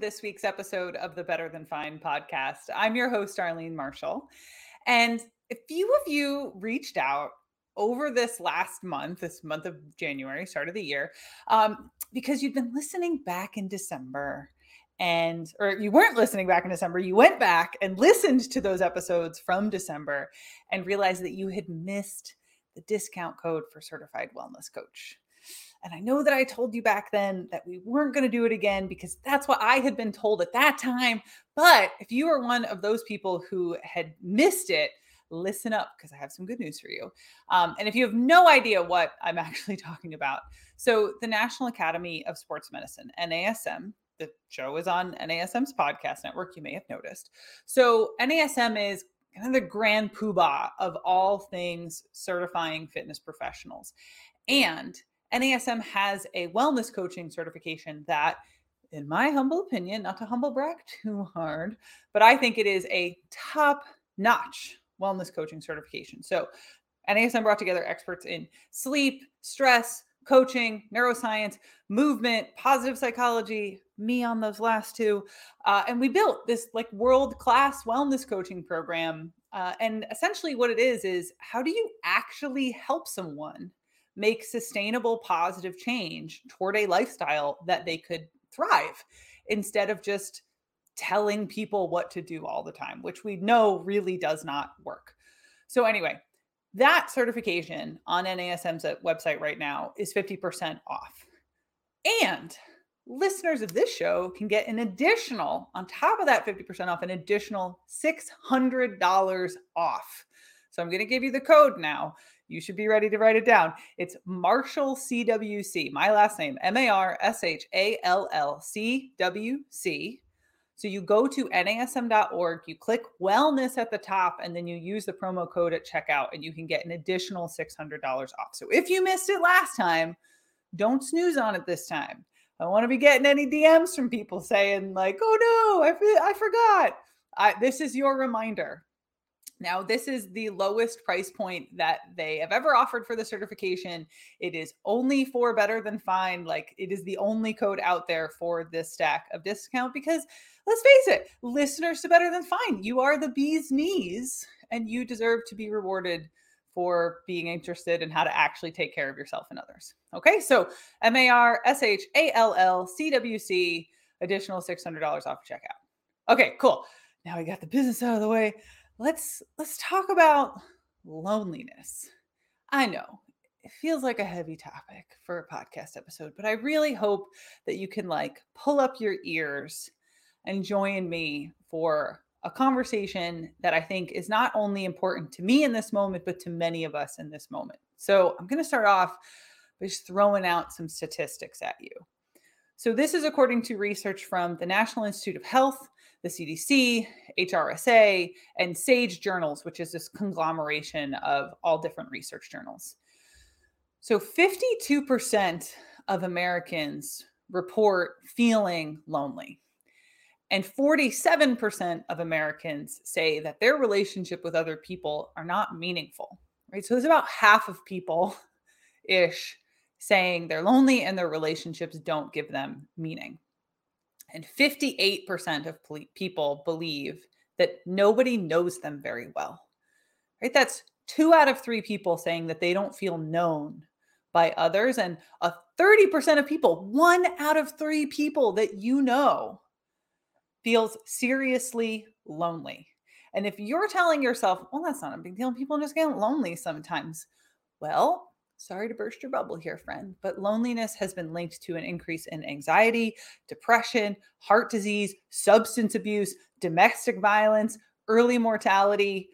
this week's episode of the Better Than Fine podcast. I'm your host, Arlene Marshall. And a few of you reached out over this last month, this month of January, start of the year, um, because you've been listening back in December and or you weren't listening back in December, you went back and listened to those episodes from December and realized that you had missed the discount code for certified wellness coach. And I know that I told you back then that we weren't going to do it again because that's what I had been told at that time. But if you are one of those people who had missed it, listen up because I have some good news for you. Um, and if you have no idea what I'm actually talking about, so the National Academy of Sports Medicine, NASM, the show is on NASM's podcast network, you may have noticed. So NASM is kind of the grand poobah of all things certifying fitness professionals. And NASM has a wellness coaching certification that, in my humble opinion, not to humble brag too hard, but I think it is a top notch wellness coaching certification. So, NASM brought together experts in sleep, stress, coaching, neuroscience, movement, positive psychology, me on those last two. Uh, and we built this like world class wellness coaching program. Uh, and essentially, what it is is how do you actually help someone make sustainable positive change toward a lifestyle that they could thrive instead of just telling people what to do all the time, which we know really does not work. So, anyway, that certification on NASM's uh, website right now is 50% off. And listeners of this show can get an additional, on top of that 50% off, an additional $600 off. So I'm going to give you the code now. You should be ready to write it down. It's Marshall CWC, my last name, M A R S H A L L C W C. So you go to nasm.org, you click wellness at the top, and then you use the promo code at checkout, and you can get an additional $600 off. So if you missed it last time, don't snooze on it this time. I want to be getting any DMs from people saying, like, oh no, I, I forgot. I, this is your reminder. Now, this is the lowest price point that they have ever offered for the certification. It is only for better than fine. Like it is the only code out there for this stack of discount because let's face it, listeners to better than fine, you are the bee's knees and you deserve to be rewarded for being interested in how to actually take care of yourself and others. Okay, so M A R S H A L L C W C, additional $600 off checkout. Okay, cool. Now we got the business out of the way let's let's talk about loneliness. I know it feels like a heavy topic for a podcast episode, but I really hope that you can like pull up your ears and join me for a conversation that I think is not only important to me in this moment, but to many of us in this moment. So I'm going to start off by just throwing out some statistics at you. So, this is according to research from the National Institute of Health, the CDC, HRSA, and SAGE journals, which is this conglomeration of all different research journals. So 52% of Americans report feeling lonely. And 47% of Americans say that their relationship with other people are not meaningful, right? So there's about half of people ish saying they're lonely and their relationships don't give them meaning. And 58% of people believe that nobody knows them very well. Right? That's two out of three people saying that they don't feel known by others. And a 30% of people, one out of three people that you know, feels seriously lonely. And if you're telling yourself, well, that's not a big deal, people just get lonely sometimes. Well, Sorry to burst your bubble here, friend, but loneliness has been linked to an increase in anxiety, depression, heart disease, substance abuse, domestic violence, early mortality.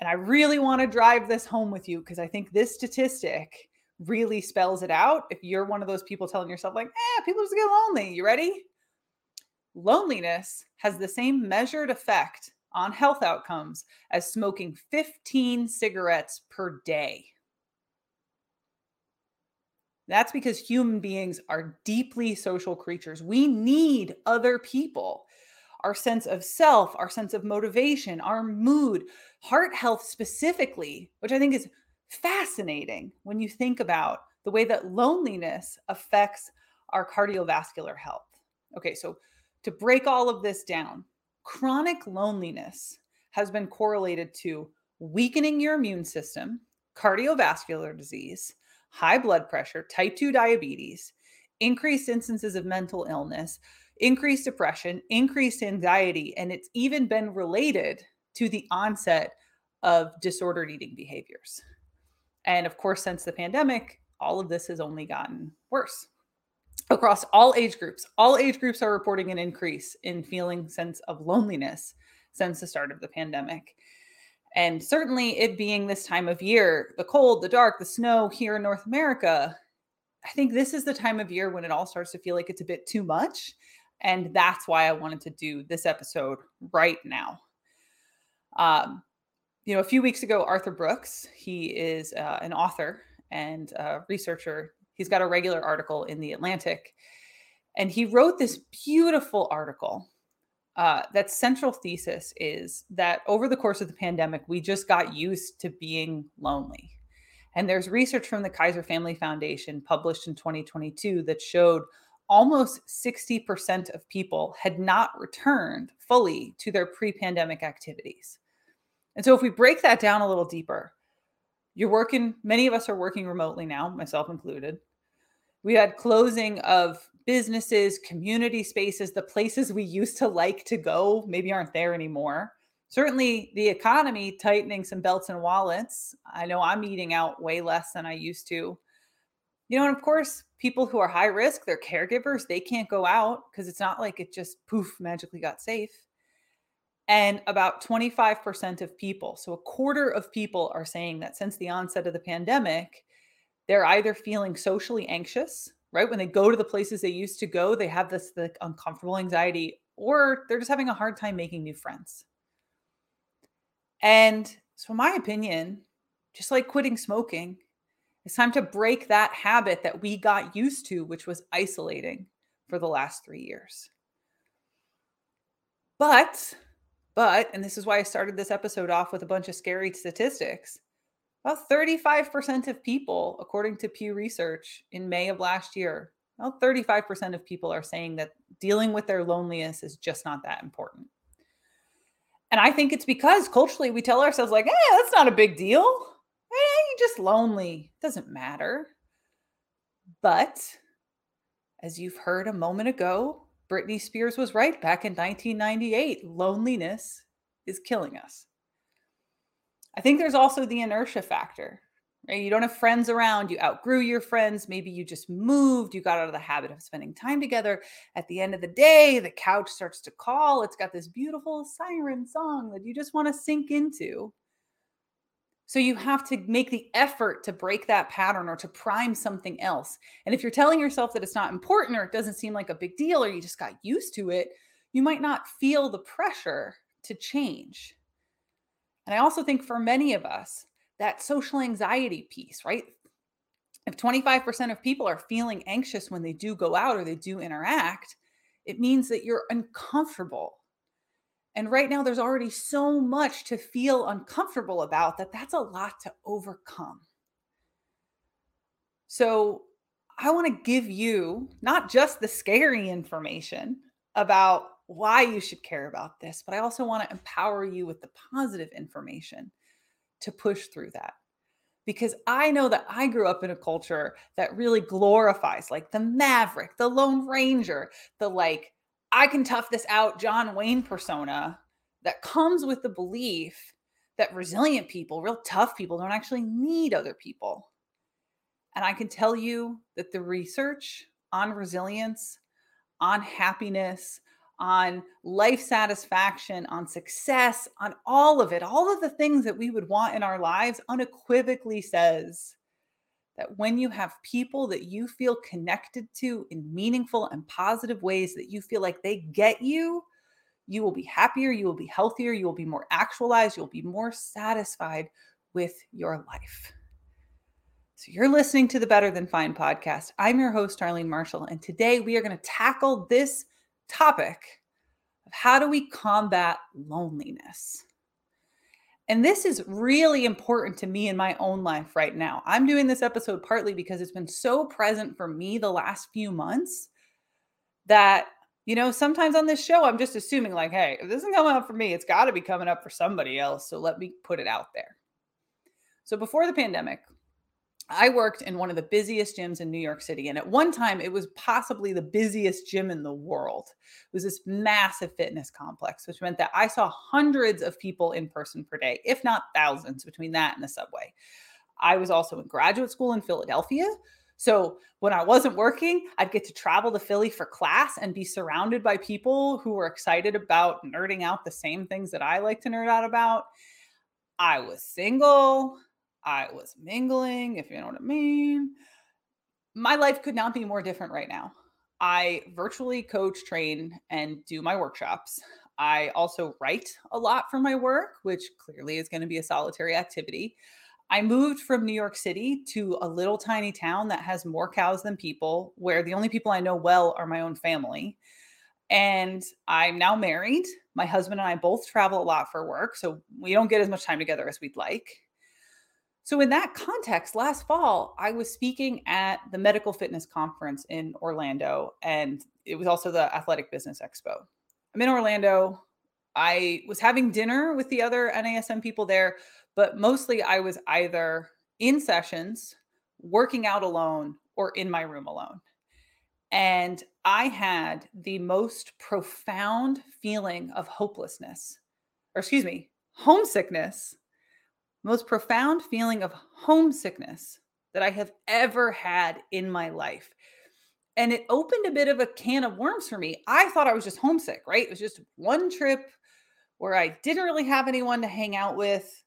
And I really want to drive this home with you because I think this statistic really spells it out. If you're one of those people telling yourself, like, eh, people just get lonely, you ready? Loneliness has the same measured effect on health outcomes as smoking 15 cigarettes per day. That's because human beings are deeply social creatures. We need other people. Our sense of self, our sense of motivation, our mood, heart health specifically, which I think is fascinating when you think about the way that loneliness affects our cardiovascular health. Okay, so to break all of this down, chronic loneliness has been correlated to weakening your immune system, cardiovascular disease, high blood pressure, type 2 diabetes, increased instances of mental illness, increased depression, increased anxiety, and it's even been related to the onset of disordered eating behaviors. And of course, since the pandemic, all of this has only gotten worse across all age groups. All age groups are reporting an increase in feeling sense of loneliness since the start of the pandemic. And certainly it being this time of year, the cold, the dark, the snow here in North America, I think this is the time of year when it all starts to feel like it's a bit too much. And that's why I wanted to do this episode right now. Um, you know, a few weeks ago, Arthur Brooks, he is uh, an author and researcher. He's got a regular article in The Atlantic. And he wrote this beautiful article uh, that central thesis is that over the course of the pandemic, we just got used to being lonely. And there's research from the Kaiser Family Foundation published in 2022 that showed almost 60% of people had not returned fully to their pre pandemic activities. And so if we break that down a little deeper, you're working, many of us are working remotely now, myself included. We had closing of businesses, community spaces, the places we used to like to go maybe aren't there anymore. Certainly, the economy tightening some belts and wallets. I know I'm eating out way less than I used to. You know, and of course, people who are high risk, they're caregivers, they can't go out because it's not like it just poof magically got safe. And about 25% of people, so a quarter of people are saying that since the onset of the pandemic, they're either feeling socially anxious, right? When they go to the places they used to go, they have this like, uncomfortable anxiety, or they're just having a hard time making new friends. And so, in my opinion, just like quitting smoking, it's time to break that habit that we got used to, which was isolating for the last three years. But but, and this is why I started this episode off with a bunch of scary statistics, about 35% of people, according to Pew Research in May of last year, about 35% of people are saying that dealing with their loneliness is just not that important. And I think it's because culturally we tell ourselves, like, eh, that's not a big deal. Hey, you're just lonely. It doesn't matter. But as you've heard a moment ago, Britney Spears was right back in 1998. Loneliness is killing us. I think there's also the inertia factor. Right? You don't have friends around, you outgrew your friends, maybe you just moved, you got out of the habit of spending time together. At the end of the day, the couch starts to call. It's got this beautiful siren song that you just want to sink into. So you have to make the effort to break that pattern or to prime something else. And if you're telling yourself that it's not important or it doesn't seem like a big deal or you just got used to it, you might not feel the pressure to change. And I also think for many of us, that social anxiety piece, right? If 25% of people are feeling anxious when they do go out or they do interact, it means that you're uncomfortable and right now, there's already so much to feel uncomfortable about that that's a lot to overcome. So, I want to give you not just the scary information about why you should care about this, but I also want to empower you with the positive information to push through that. Because I know that I grew up in a culture that really glorifies like the maverick, the lone ranger, the like I can tough this out John Wayne persona that comes with the belief that resilient people, real tough people, don't actually need other people. And I can tell you that the research on resilience, on happiness, on life satisfaction, on success, on all of it, all of the things that we would want in our lives unequivocally says that when you have people that you feel connected to in meaningful and positive ways, that you feel like they get you, you will be happier, you will be healthier, you will be more actualized, you'll be more satisfied with your life. So, you're listening to the Better Than Fine podcast. I'm your host, Arlene Marshall, and today we are going to tackle this topic of how do we combat loneliness. And this is really important to me in my own life right now. I'm doing this episode partly because it's been so present for me the last few months that you know, sometimes on this show, I'm just assuming, like, hey, if this isn't coming up for me, it's got to be coming up for somebody else. So let me put it out there. So before the pandemic, I worked in one of the busiest gyms in New York City. And at one time, it was possibly the busiest gym in the world. It was this massive fitness complex, which meant that I saw hundreds of people in person per day, if not thousands, between that and the subway. I was also in graduate school in Philadelphia. So when I wasn't working, I'd get to travel to Philly for class and be surrounded by people who were excited about nerding out the same things that I like to nerd out about. I was single. I was mingling, if you know what I mean. My life could not be more different right now. I virtually coach, train, and do my workshops. I also write a lot for my work, which clearly is going to be a solitary activity. I moved from New York City to a little tiny town that has more cows than people, where the only people I know well are my own family. And I'm now married. My husband and I both travel a lot for work, so we don't get as much time together as we'd like. So, in that context, last fall, I was speaking at the Medical Fitness Conference in Orlando, and it was also the Athletic Business Expo. I'm in Orlando. I was having dinner with the other NASM people there, but mostly I was either in sessions, working out alone, or in my room alone. And I had the most profound feeling of hopelessness, or excuse me, homesickness, most profound feeling of homesickness that I have ever had in my life. And it opened a bit of a can of worms for me. I thought I was just homesick, right? It was just one trip where I didn't really have anyone to hang out with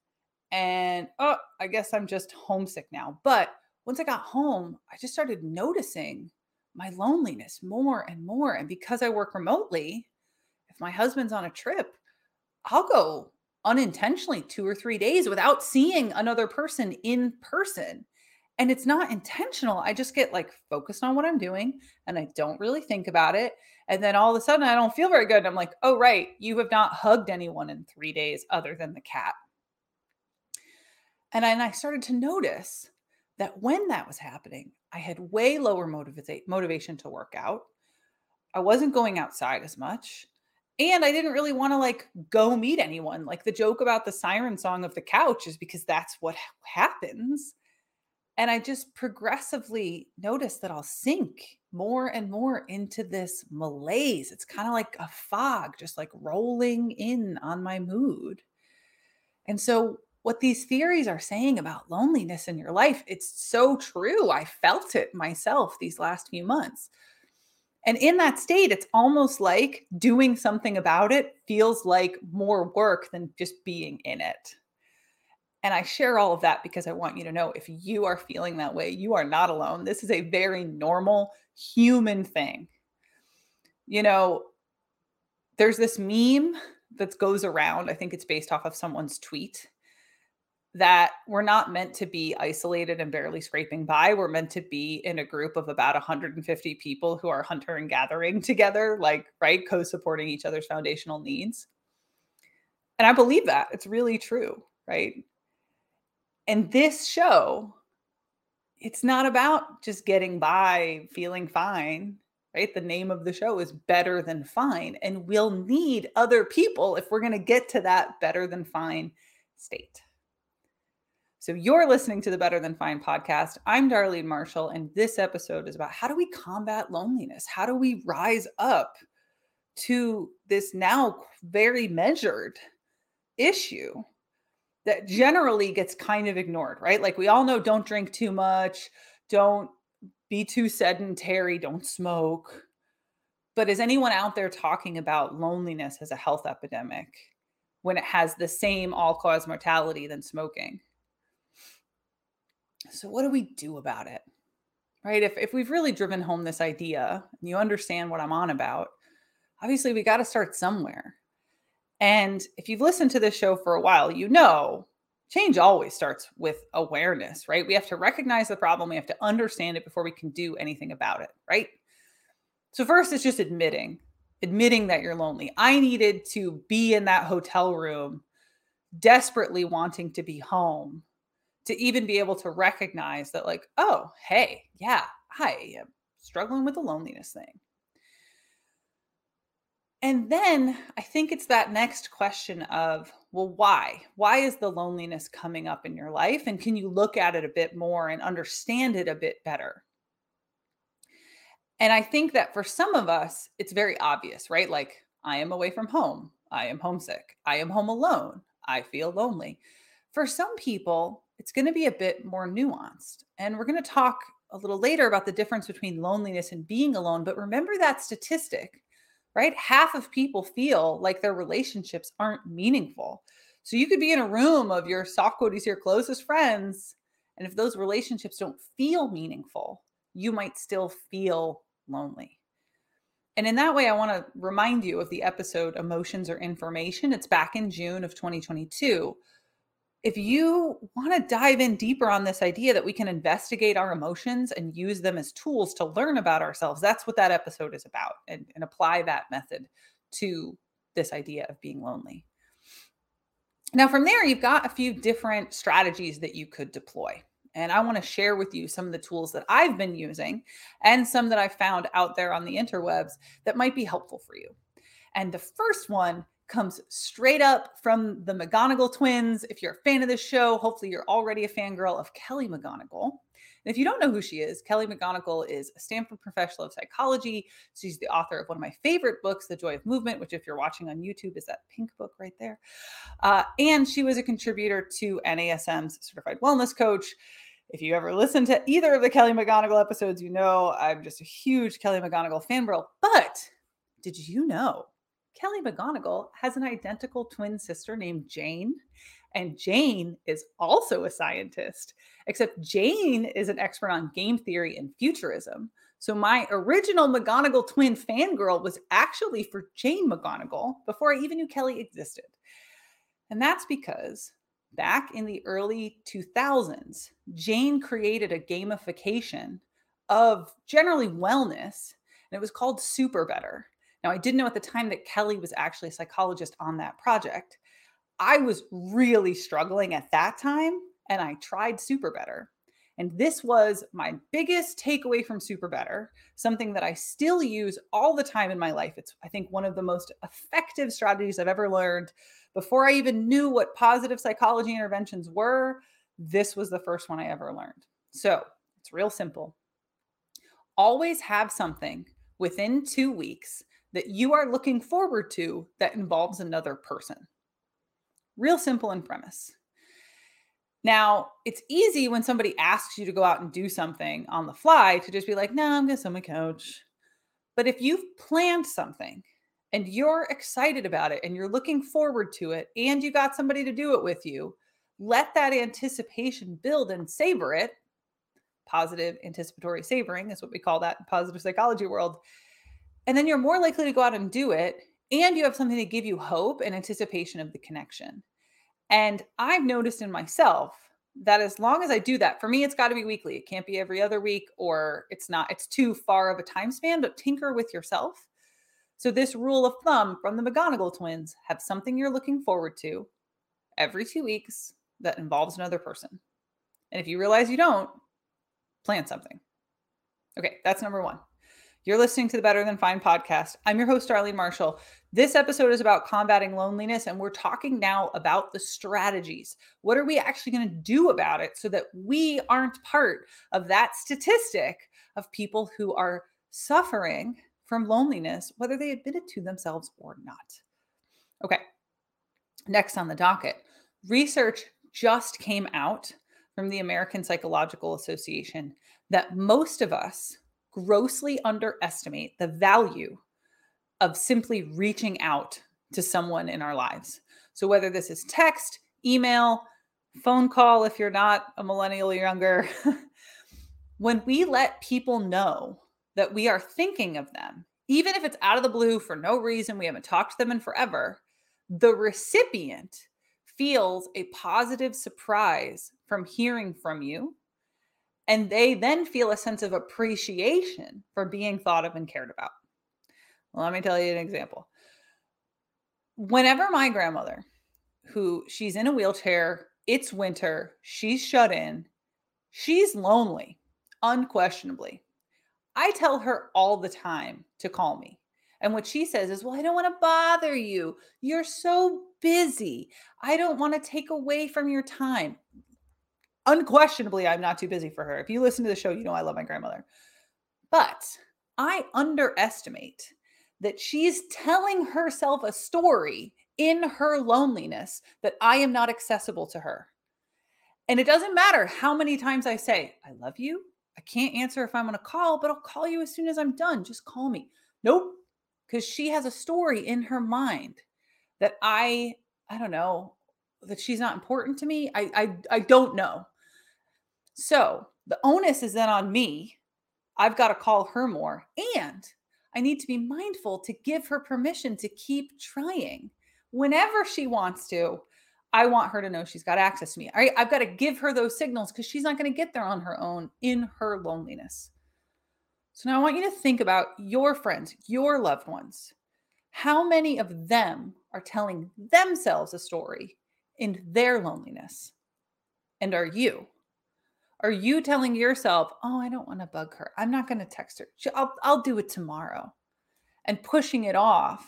and oh, I guess I'm just homesick now. But once I got home, I just started noticing my loneliness more and more. And because I work remotely, if my husband's on a trip, I'll go unintentionally two or three days without seeing another person in person. And it's not intentional. I just get like focused on what I'm doing and I don't really think about it. And then all of a sudden, I don't feel very good. And I'm like, oh, right, you have not hugged anyone in three days other than the cat. And I started to notice that when that was happening, I had way lower motiva- motivation to work out. I wasn't going outside as much. And I didn't really want to like go meet anyone. Like the joke about the siren song of the couch is because that's what happens. And I just progressively notice that I'll sink more and more into this malaise. It's kind of like a fog, just like rolling in on my mood. And so what these theories are saying about loneliness in your life, it's so true. I felt it myself these last few months. And in that state, it's almost like doing something about it feels like more work than just being in it. And I share all of that because I want you to know if you are feeling that way, you are not alone. This is a very normal human thing. You know, there's this meme that goes around. I think it's based off of someone's tweet that we're not meant to be isolated and barely scraping by. We're meant to be in a group of about 150 people who are hunter and gathering together, like, right, co supporting each other's foundational needs. And I believe that it's really true, right? And this show, it's not about just getting by, feeling fine, right? The name of the show is Better Than Fine. And we'll need other people if we're going to get to that better than fine state. So, you're listening to the Better Than Fine podcast. I'm Arlene Marshall, and this episode is about how do we combat loneliness? How do we rise up to this now very measured issue that generally gets kind of ignored, right? Like, we all know don't drink too much, don't be too sedentary, don't smoke. But is anyone out there talking about loneliness as a health epidemic when it has the same all cause mortality than smoking? So, what do we do about it? Right? If, if we've really driven home this idea and you understand what I'm on about, obviously we got to start somewhere. And if you've listened to this show for a while, you know change always starts with awareness, right? We have to recognize the problem, we have to understand it before we can do anything about it, right? So, first, it's just admitting, admitting that you're lonely. I needed to be in that hotel room, desperately wanting to be home to even be able to recognize that, like, oh, hey, yeah, I am struggling with the loneliness thing. And then I think it's that next question of, well, why? Why is the loneliness coming up in your life? And can you look at it a bit more and understand it a bit better? And I think that for some of us, it's very obvious, right? Like, I am away from home. I am homesick. I am home alone. I feel lonely. For some people, it's going to be a bit more nuanced. And we're going to talk a little later about the difference between loneliness and being alone. But remember that statistic, right? Half of people feel like their relationships aren't meaningful. So you could be in a room of your soft quotes, your closest friends. And if those relationships don't feel meaningful, you might still feel lonely. And in that way, I want to remind you of the episode Emotions or Information. It's back in June of 2022. If you want to dive in deeper on this idea that we can investigate our emotions and use them as tools to learn about ourselves, that's what that episode is about, and, and apply that method to this idea of being lonely. Now, from there, you've got a few different strategies that you could deploy. And I want to share with you some of the tools that I've been using and some that I found out there on the interwebs that might be helpful for you. And the first one comes straight up from the McGonigal twins. If you're a fan of this show, hopefully you're already a fangirl of Kelly McGonigal. And if you don't know who she is, Kelly McGonigal is a Stanford professional of psychology. She's the author of one of my favorite books, The Joy of Movement, which, if you're watching on YouTube, is that pink book right there. Uh, and she was a contributor to NASM's Certified Wellness Coach. If you ever listen to either of the Kelly McGonigal episodes, you know I'm just a huge Kelly McGonigal fangirl. But did you know Kelly McGonigal has an identical twin sister named Jane? And Jane is also a scientist, except Jane is an expert on game theory and futurism. So my original McGonigal twin fangirl was actually for Jane McGonigal before I even knew Kelly existed. And that's because back in the early 2000s, Jane created a gamification of generally wellness, and it was called SuperBetter. Now, I didn't know at the time that Kelly was actually a psychologist on that project. I was really struggling at that time, and I tried SuperBetter. And this was my biggest takeaway from SuperBetter, something that I still use all the time in my life. It's, I think, one of the most effective strategies I've ever learned before I even knew what positive psychology interventions were, this was the first one I ever learned. So it's real simple. Always have something within two weeks that you are looking forward to that involves another person. Real simple in premise. Now, it's easy when somebody asks you to go out and do something on the fly to just be like, no, I'm going to sit on my couch. But if you've planned something and you're excited about it and you're looking forward to it and you got somebody to do it with you, let that anticipation build and savor it. Positive anticipatory savoring is what we call that in positive psychology world. And then you're more likely to go out and do it and you have something to give you hope and anticipation of the connection. And I've noticed in myself that as long as I do that, for me, it's got to be weekly. It can't be every other week or it's not, it's too far of a time span, but tinker with yourself so, this rule of thumb from the McGonigal twins have something you're looking forward to every two weeks that involves another person. And if you realize you don't, plan something. Okay, that's number one. You're listening to the Better Than Fine podcast. I'm your host, Arlene Marshall. This episode is about combating loneliness, and we're talking now about the strategies. What are we actually going to do about it so that we aren't part of that statistic of people who are suffering from loneliness, whether they admit it to themselves or not. Okay, next on the docket research just came out from the American Psychological Association that most of us grossly underestimate the value of simply reaching out to someone in our lives. So, whether this is text, email, phone call, if you're not a millennial or younger, when we let people know that we are thinking of them, even if it's out of the blue for no reason, we haven't talked to them in forever, the recipient feels a positive surprise from hearing from you. And they then feel a sense of appreciation for being thought of and cared about. Well, let me tell you an example. Whenever my grandmother, who she's in a wheelchair, it's winter, she's shut in, she's lonely, unquestionably. I tell her all the time to call me. And what she says is, Well, I don't want to bother you. You're so busy. I don't want to take away from your time. Unquestionably, I'm not too busy for her. If you listen to the show, you know I love my grandmother. But I underestimate that she's telling herself a story in her loneliness that I am not accessible to her. And it doesn't matter how many times I say, I love you. I can't answer if I'm on a call, but I'll call you as soon as I'm done. Just call me. Nope. Because she has a story in her mind that I, I don't know, that she's not important to me. I, I, I don't know. So the onus is then on me. I've got to call her more. And I need to be mindful to give her permission to keep trying whenever she wants to. I want her to know she's got access to me. I, I've got to give her those signals because she's not going to get there on her own in her loneliness. So now I want you to think about your friends, your loved ones. How many of them are telling themselves a story in their loneliness? And are you? Are you telling yourself, oh, I don't want to bug her. I'm not going to text her. I'll, I'll do it tomorrow. And pushing it off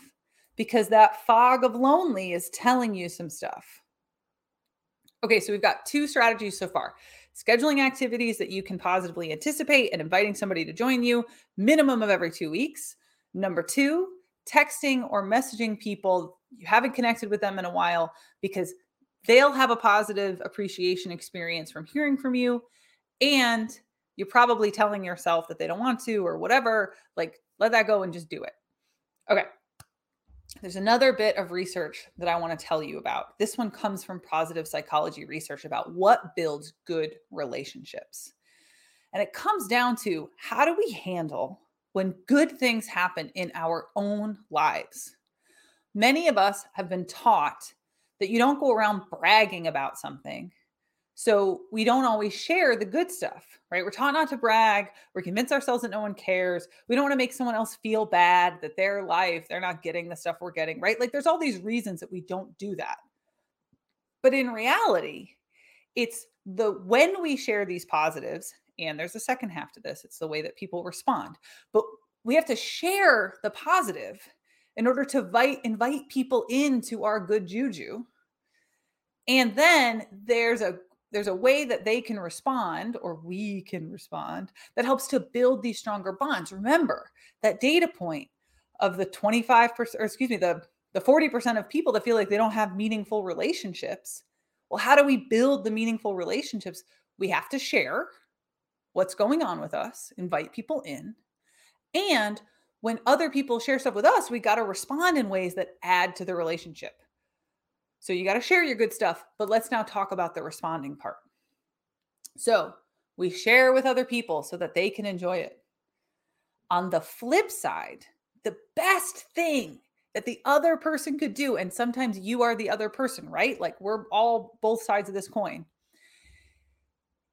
because that fog of lonely is telling you some stuff. Okay, so we've got two strategies so far scheduling activities that you can positively anticipate and inviting somebody to join you, minimum of every two weeks. Number two, texting or messaging people you haven't connected with them in a while because they'll have a positive appreciation experience from hearing from you. And you're probably telling yourself that they don't want to or whatever. Like, let that go and just do it. Okay, there's another bit of research that I want to tell you about. This one comes from positive psychology research about what builds good relationships. And it comes down to how do we handle when good things happen in our own lives? Many of us have been taught that you don't go around bragging about something so we don't always share the good stuff, right? We're taught not to brag. We convince ourselves that no one cares. We don't want to make someone else feel bad that their life, they're not getting the stuff we're getting, right? Like there's all these reasons that we don't do that. But in reality, it's the when we share these positives, and there's a second half to this, it's the way that people respond. But we have to share the positive in order to invite, invite people into our good juju. And then there's a there's a way that they can respond or we can respond that helps to build these stronger bonds. Remember that data point of the 25% or excuse me the the 40% of people that feel like they don't have meaningful relationships well how do we build the meaningful relationships? We have to share what's going on with us invite people in and when other people share stuff with us we got to respond in ways that add to the relationship so you got to share your good stuff, but let's now talk about the responding part. So we share with other people so that they can enjoy it. On the flip side, the best thing that the other person could do, and sometimes you are the other person, right? Like we're all both sides of this coin,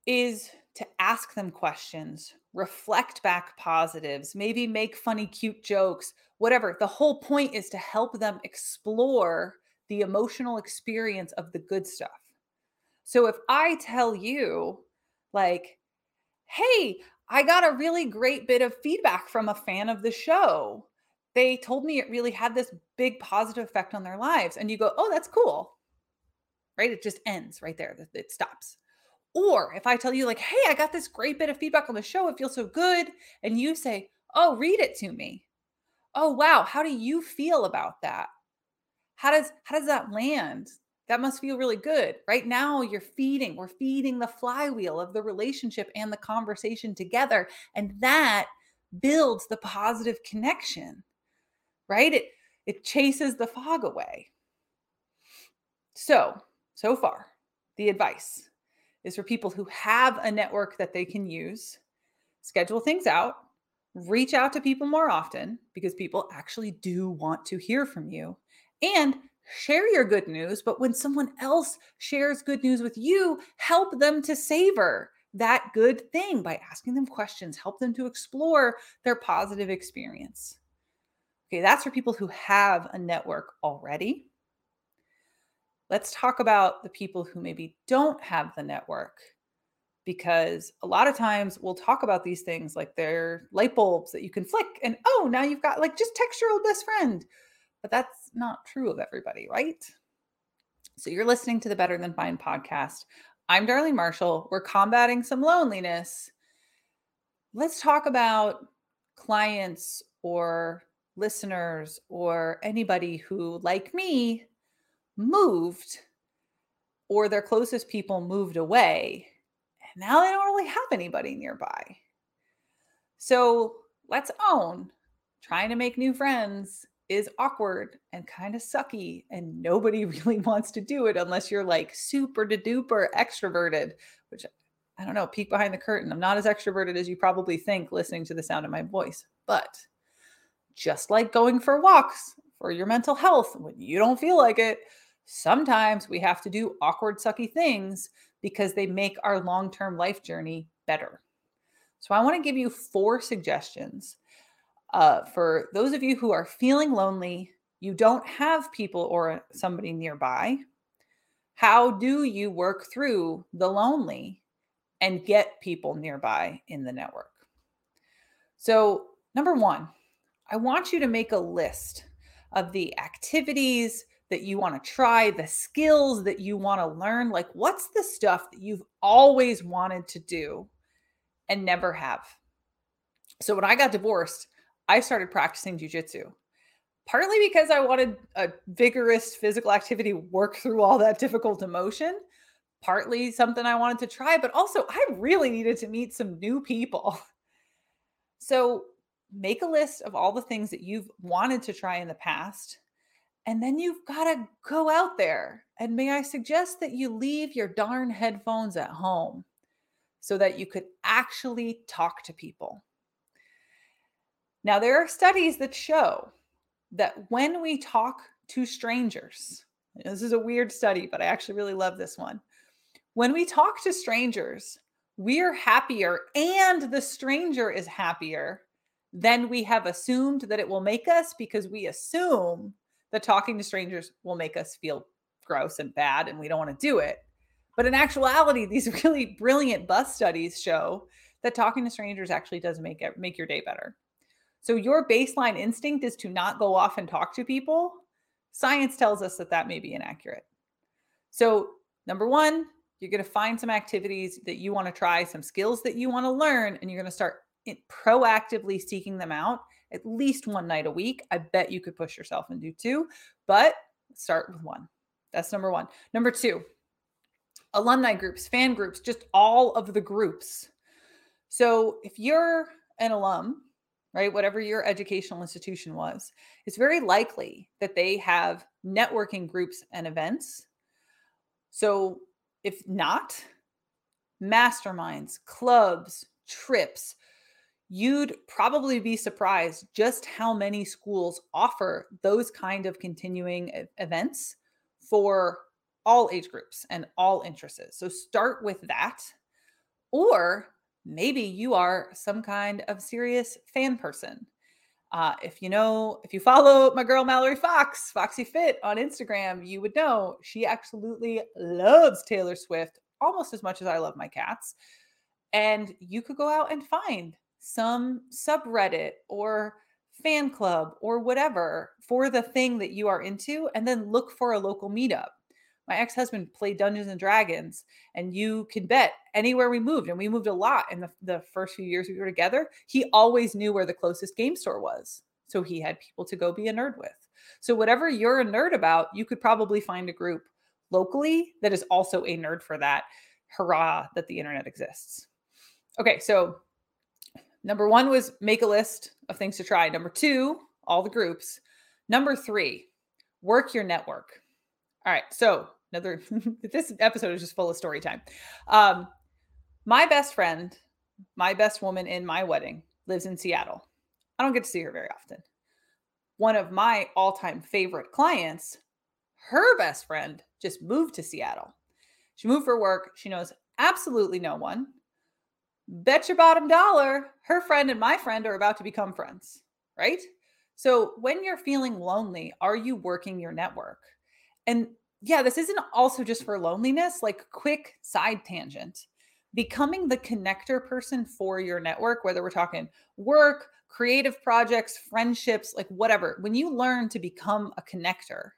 is to ask them questions, reflect back positives, maybe make funny, cute jokes, whatever. The whole point is to help them explore the emotional experience of the good stuff. So if I tell you, like, hey, I got a really great bit of feedback from a fan of the show. They told me it really had this big positive effect on their lives. And you go, oh, that's cool. Right? It just ends right there. It stops. Or if I tell you, like, hey, I got this great bit of feedback on the show, it feels so good. And you say, oh, read it to me. Oh, wow. How do you feel about that? How does how does that land? That must feel really good. Right now you're feeding we're feeding the flywheel of the relationship and the conversation together and that builds the positive connection right? It it chases the fog away. So so far the advice is for people who have a network that they can use schedule things out reach out to people more often because people actually do want to hear from you and share your good news. But when someone else shares good news with you, help them to savor that good thing by asking them questions, help them to explore their positive experience. Okay, that's for people who have a network already. Let's talk about the people who maybe don't have the network, because a lot of times we'll talk about these things like they're light bulbs that you can flick and oh, now you've got like just text your old best friend. But that's not true of everybody, right? So you're listening to the Better Than Fine podcast. I'm Arlene Marshall. We're combating some loneliness. Let's talk about clients or listeners or anybody who, like me, moved or their closest people moved away. And now they don't really have anybody nearby. So let's own trying to make new friends is awkward and kind of sucky, and nobody really wants to do it unless you're like super de duper extroverted, which I don't know, peek behind the curtain. I'm not as extroverted as you probably think listening to the sound of my voice, but just like going for walks for your mental health when you don't feel like it, sometimes we have to do awkward, sucky things because they make our long term life journey better. So, I want to give you four suggestions uh, for those of you who are feeling lonely, you don't have people or somebody nearby. How do you work through the lonely and get people nearby in the network? So, number one, I want you to make a list of the activities that you want to try, the skills that you want to learn. Like, what's the stuff that you've always wanted to do and never have? So, when I got divorced, I started practicing jujitsu. Partly because I wanted a vigorous physical activity work through all that difficult emotion, partly something I wanted to try, but also I really needed to meet some new people. So make a list of all the things that you've wanted to try in the past. And then you've got to go out there. And may I suggest that you leave your darn headphones at home so that you could actually talk to people. Now, there are studies that show that when we talk to strangers, this is a weird study, but I actually really love this one. When we talk to strangers, we're happier and the stranger is happier than we have assumed that it will make us because we assume that talking to strangers will make us feel gross and bad and we don't want to do it. But in actuality, these really brilliant bus studies show that talking to strangers actually does make it make your day better. So your baseline instinct is to not go off and talk to people. Science tells us that that may be inaccurate. So, number one, you're going to find some activities that you want to try, some skills that you want to learn, and you're going to start proactively seeking them out at least one night a week. I bet you could push yourself and do two, but start with one. That's number one. Number two, alumni groups, fan groups, just all of the groups. So if you're an alum right? Whatever your educational institution was, it's very likely that they have networking groups and events. So, if not, masterminds, clubs, trips, you'd probably be surprised just how many schools offer those kind of continuing events for all age groups and all interests. So start with that. Or maybe you are some kind of serious fan person. Uh, if you know, if you follow my girl Mallory Fox, Foxy Fit on Instagram, you would know she absolutely loves Taylor Swift almost as much as I love my cats. And you could go out and find some subreddit or fan club or whatever for the thing that you are into, and then look for a local meetup my ex-husband played Dungeons and Dragons, and you can bet anywhere we moved, and we moved a lot in the, the first few years we were together, he always knew where the closest game store was. So he had people to go be a nerd with. So whatever you're a nerd about, you could probably find a group locally that is also a nerd for that. Hurrah that the internet exists. Okay, so number one was make a list of things to try. Number two, all the groups. Number three, work your network. All right, so another this episode is just full of story time. Um, my best friend, my best woman in my wedding, lives in Seattle. I don't get to see her very often. One of my all-time favorite clients, her best friend, just moved to Seattle. She moved for work. She knows absolutely no one. Bet your bottom dollar, her friend and my friend are about to become friends, right? So when you're feeling lonely, are you working your network? And yeah, this isn't also just for loneliness, like quick side tangent. becoming the connector person for your network, whether we're talking work, creative projects, friendships, like whatever, when you learn to become a connector,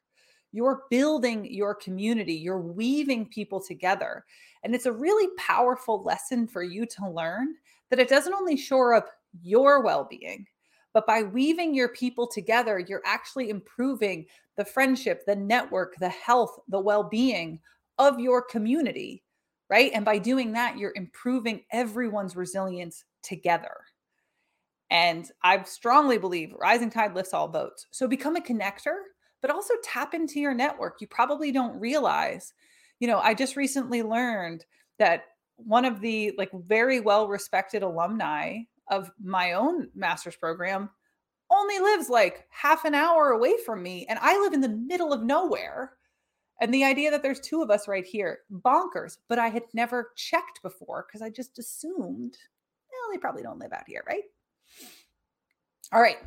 you're building your community, you're weaving people together. And it's a really powerful lesson for you to learn that it doesn't only shore up your well being, but by weaving your people together, you're actually improving the friendship, the network, the health, the well being of your community, right? And by doing that, you're improving everyone's resilience together. And I strongly believe rising tide lifts all boats. So become a connector, but also tap into your network. You probably don't realize, you know, I just recently learned that one of the like very well respected alumni of my own master's program only lives like half an hour away from me and I live in the middle of nowhere. And the idea that there's two of us right here, bonkers, but I had never checked before because I just assumed, well, they probably don't live out here, right? All right.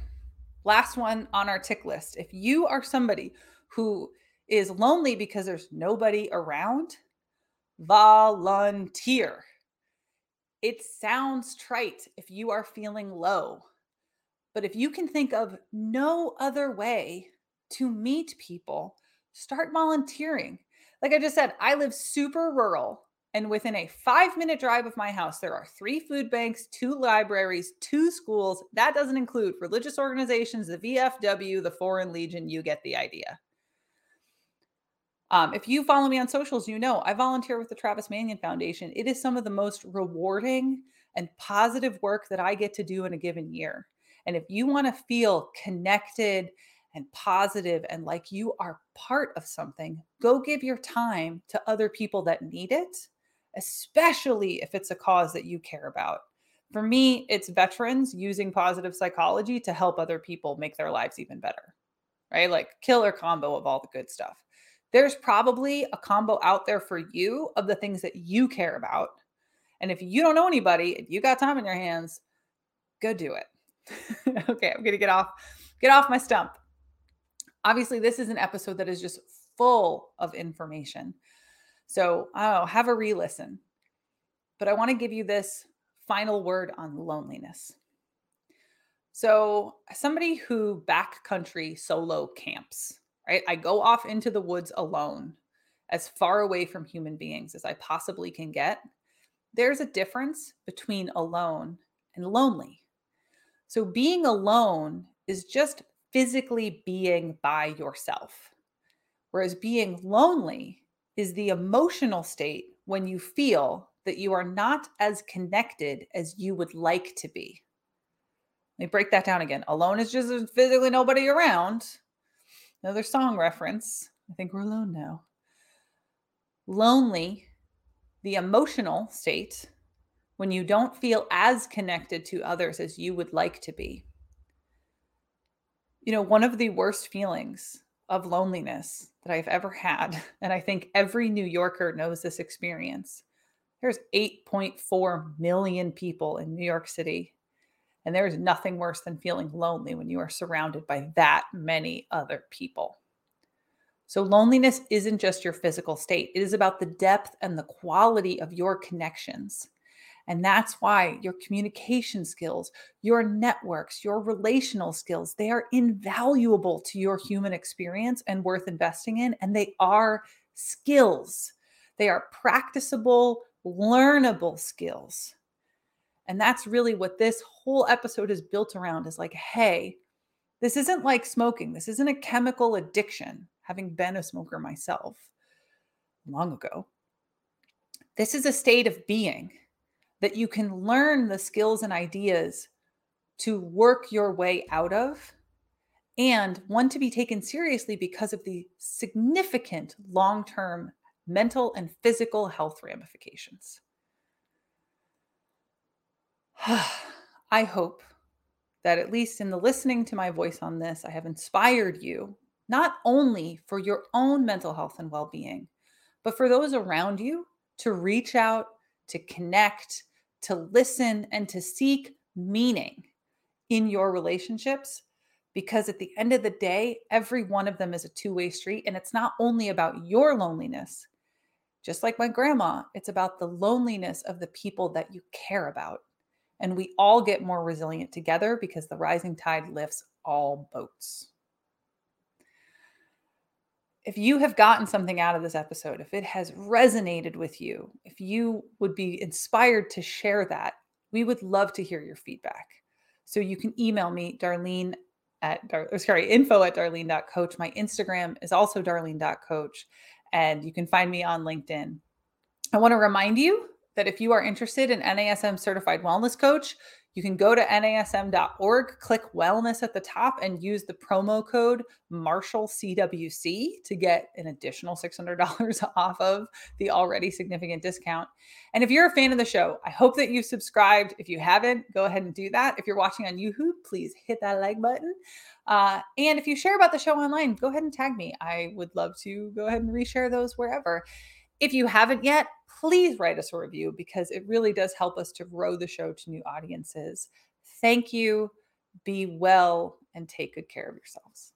Last one on our tick list. If you are somebody who is lonely because there's nobody around, volunteer. It sounds trite if you are feeling low, but if you can think of no other way to meet people, start volunteering. Like I just said, I live super rural. And within a five minute drive of my house, there are three food banks, two libraries, two schools. That doesn't include religious organizations, the VFW, the Foreign Legion. You get the idea. Um, if you follow me on socials, you know I volunteer with the Travis Manion Foundation. It is some of the most rewarding and positive work that I get to do in a given year. And if you want to feel connected and positive and like you are part of something, go give your time to other people that need it, especially if it's a cause that you care about. For me, it's veterans using positive psychology to help other people make their lives even better, right? Like killer combo of all the good stuff there's probably a combo out there for you of the things that you care about. And if you don't know anybody, if you got time in your hands, go do it. okay, I'm going to get off get off my stump. Obviously, this is an episode that is just full of information. So, oh, have a re-listen. But I want to give you this final word on loneliness. So, somebody who backcountry solo camps, right? I go off into the woods alone, as far away from human beings as I possibly can get. There's a difference between alone and lonely. So, being alone is just physically being by yourself, whereas being lonely is the emotional state when you feel that you are not as connected as you would like to be. Let me break that down again. Alone is just physically nobody around. Another song reference. I think we're alone now. Lonely, the emotional state when you don't feel as connected to others as you would like to be. You know, one of the worst feelings of loneliness that I've ever had, and I think every New Yorker knows this experience. There's 8.4 million people in New York City. And there is nothing worse than feeling lonely when you are surrounded by that many other people. So, loneliness isn't just your physical state, it is about the depth and the quality of your connections. And that's why your communication skills, your networks, your relational skills, they are invaluable to your human experience and worth investing in. And they are skills, they are practicable, learnable skills. And that's really what this whole episode is built around is like, hey, this isn't like smoking. This isn't a chemical addiction, having been a smoker myself long ago. This is a state of being that you can learn the skills and ideas to work your way out of, and one to be taken seriously because of the significant long term mental and physical health ramifications. I hope that at least in the listening to my voice on this, I have inspired you not only for your own mental health and well being, but for those around you to reach out, to connect, to listen, and to seek meaning in your relationships. Because at the end of the day, every one of them is a two way street. And it's not only about your loneliness, Just like my grandma, it's about the loneliness of the people that you care about. And we all get more resilient together because the rising tide lifts all boats. If you have gotten something out of this episode, if it has resonated with you, if you would be inspired to share that, we would love to hear your feedback. So you can email me, Darlene at, Dar- sorry, info at darlene.coach. My Instagram is also darlene.coach, and you can find me on LinkedIn. I want to remind you that if you are interested in NASM certified wellness coach, you can go to nasm.org, click wellness at the top, and use the promo code MarshallCWC to get an additional $600 off of the already significant discount. And if you're a fan of the show, I hope that you've subscribed. If you haven't, go ahead and do that. If you're watching on YouTube, please hit that like button. Uh, and if you share about the show online, go ahead and tag me. I would love to go ahead and reshare those wherever. If you haven't yet, please write us a review because it really does help us to grow the show to new audiences. Thank you. Be well and take good care of yourselves.